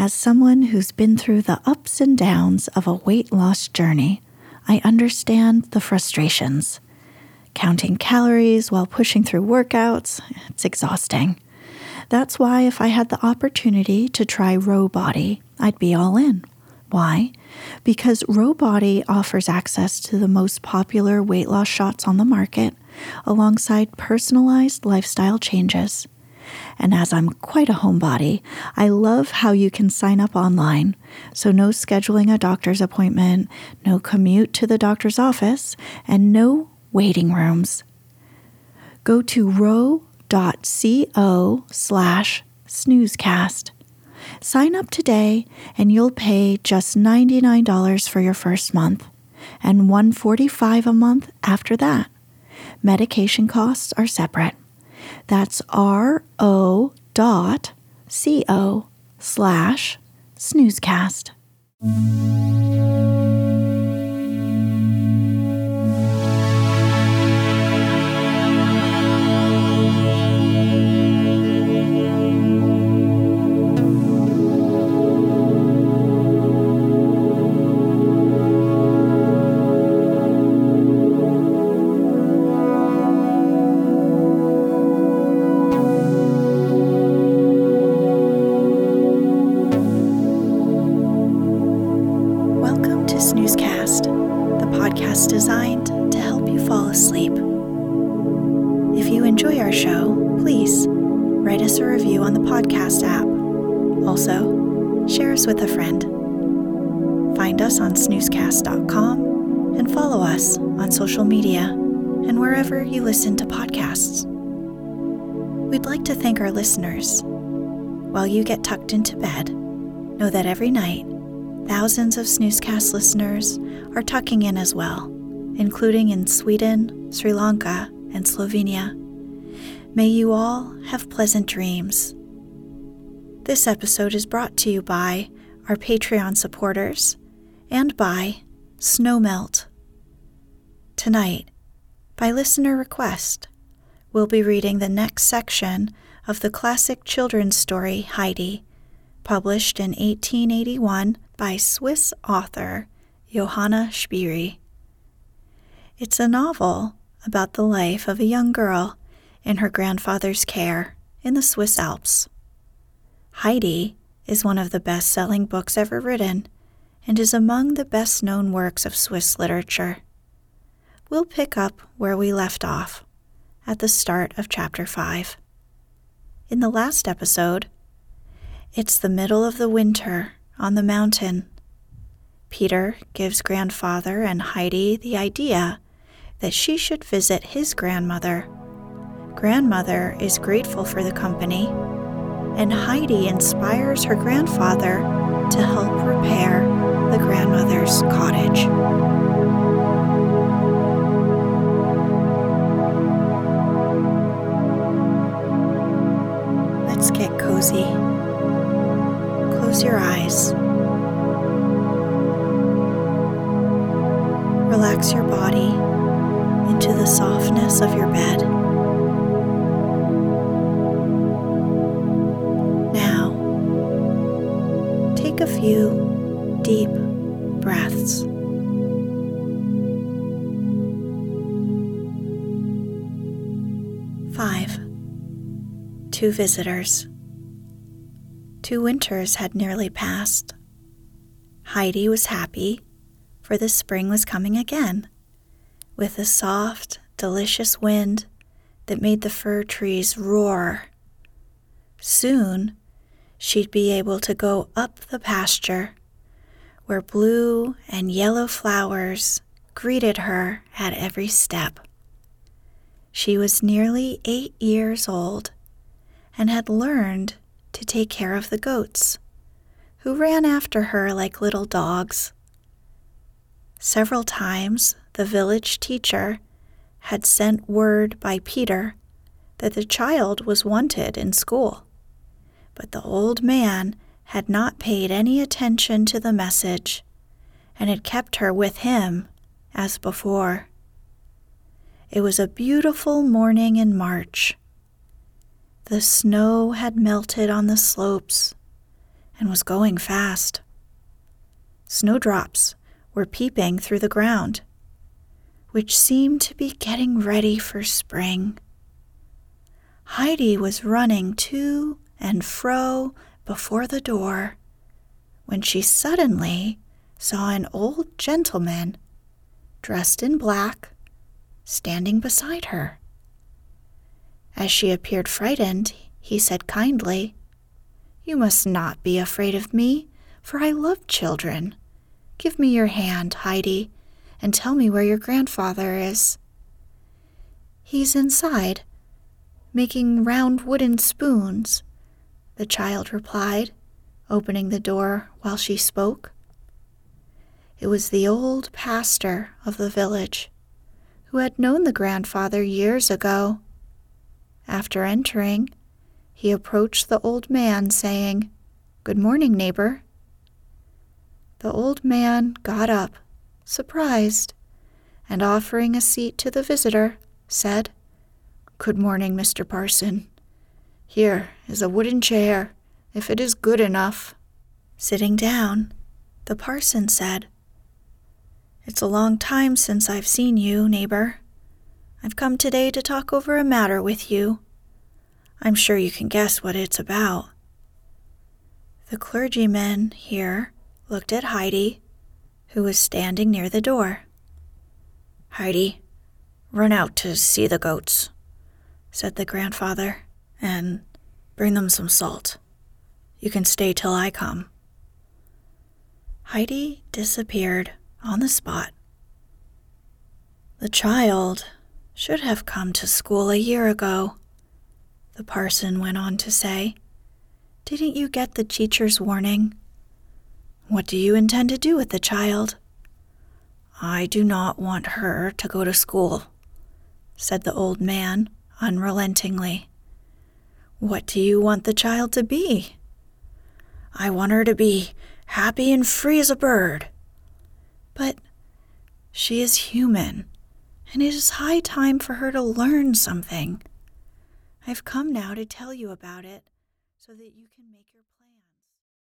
As someone who's been through the ups and downs of a weight loss journey, I understand the frustrations. Counting calories while pushing through workouts, it's exhausting. That's why, if I had the opportunity to try Ro Body, I'd be all in. Why? Because Ro Body offers access to the most popular weight loss shots on the market, alongside personalized lifestyle changes. And as I'm quite a homebody, I love how you can sign up online. So, no scheduling a doctor's appointment, no commute to the doctor's office, and no waiting rooms. Go to ro.co slash snoozecast. Sign up today and you'll pay just $99 for your first month and 145 a month after that. Medication costs are separate. That's ro dot co slash snoozecast. Enjoy our show, please write us a review on the podcast app. Also, share us with a friend. Find us on snoozecast.com and follow us on social media and wherever you listen to podcasts. We'd like to thank our listeners. While you get tucked into bed, know that every night, thousands of Snoozecast listeners are tucking in as well, including in Sweden, Sri Lanka, and Slovenia. May you all have pleasant dreams. This episode is brought to you by our Patreon supporters and by Snowmelt. Tonight, by listener request, we'll be reading the next section of the classic children's story Heidi, published in 1881 by Swiss author Johanna Spyri. It's a novel about the life of a young girl in her grandfather's care in the Swiss Alps. Heidi is one of the best selling books ever written and is among the best known works of Swiss literature. We'll pick up where we left off at the start of chapter 5. In the last episode, it's the middle of the winter on the mountain. Peter gives grandfather and Heidi the idea that she should visit his grandmother. Grandmother is grateful for the company, and Heidi inspires her grandfather to help repair the grandmother's cottage. Let's get cozy. Close your eyes. Relax your body into the softness of your bed. Take a few deep breaths. Five. Two visitors. Two winters had nearly passed. Heidi was happy, for the spring was coming again, with a soft, delicious wind that made the fir trees roar. Soon, she'd be able to go up the pasture, where blue and yellow flowers greeted her at every step. She was nearly eight years old and had learned to take care of the goats, who ran after her like little dogs. Several times the village teacher had sent word by Peter that the child was wanted in school, but the old man had not paid any attention to the message and had kept her with him as before. It was a beautiful morning in March. The snow had melted on the slopes, and was going fast. Snowdrops were peeping through the ground, which seemed to be getting ready for spring. Heidi was running to and fro before the door when she suddenly saw an old gentleman dressed in black standing beside her. As she appeared frightened, he said kindly, You must not be afraid of me, for I love children. Give me your hand, Heidi, and tell me where your grandfather is. He's inside, making round wooden spoons, the child replied, opening the door while she spoke. It was the old pastor of the village, who had known the grandfather years ago. After entering, he approached the old man, saying, Good morning, neighbor. The old man got up, surprised, and offering a seat to the visitor, said, Good morning, Mr. Parson. Here is a wooden chair, if it is good enough. Sitting down, the parson said, It's a long time since I've seen you, neighbor. I've come today to talk over a matter with you. I'm sure you can guess what it's about. The clergyman here looked at Heidi, who was standing near the door. Heidi, run out to see the goats, said the grandfather and bring them some salt. You can stay till I come. Heidi disappeared on the spot. The child should have come to school a year ago, the parson went on to say. Didn't you get the teacher's warning? What do you intend to do with the child? I do not want her to go to school, said the old man unrelentingly. What do you want the child to be? I want her to be happy and free as a bird. But she is human, and it is high time for her to learn something. I've come now to tell you about it so that you can make your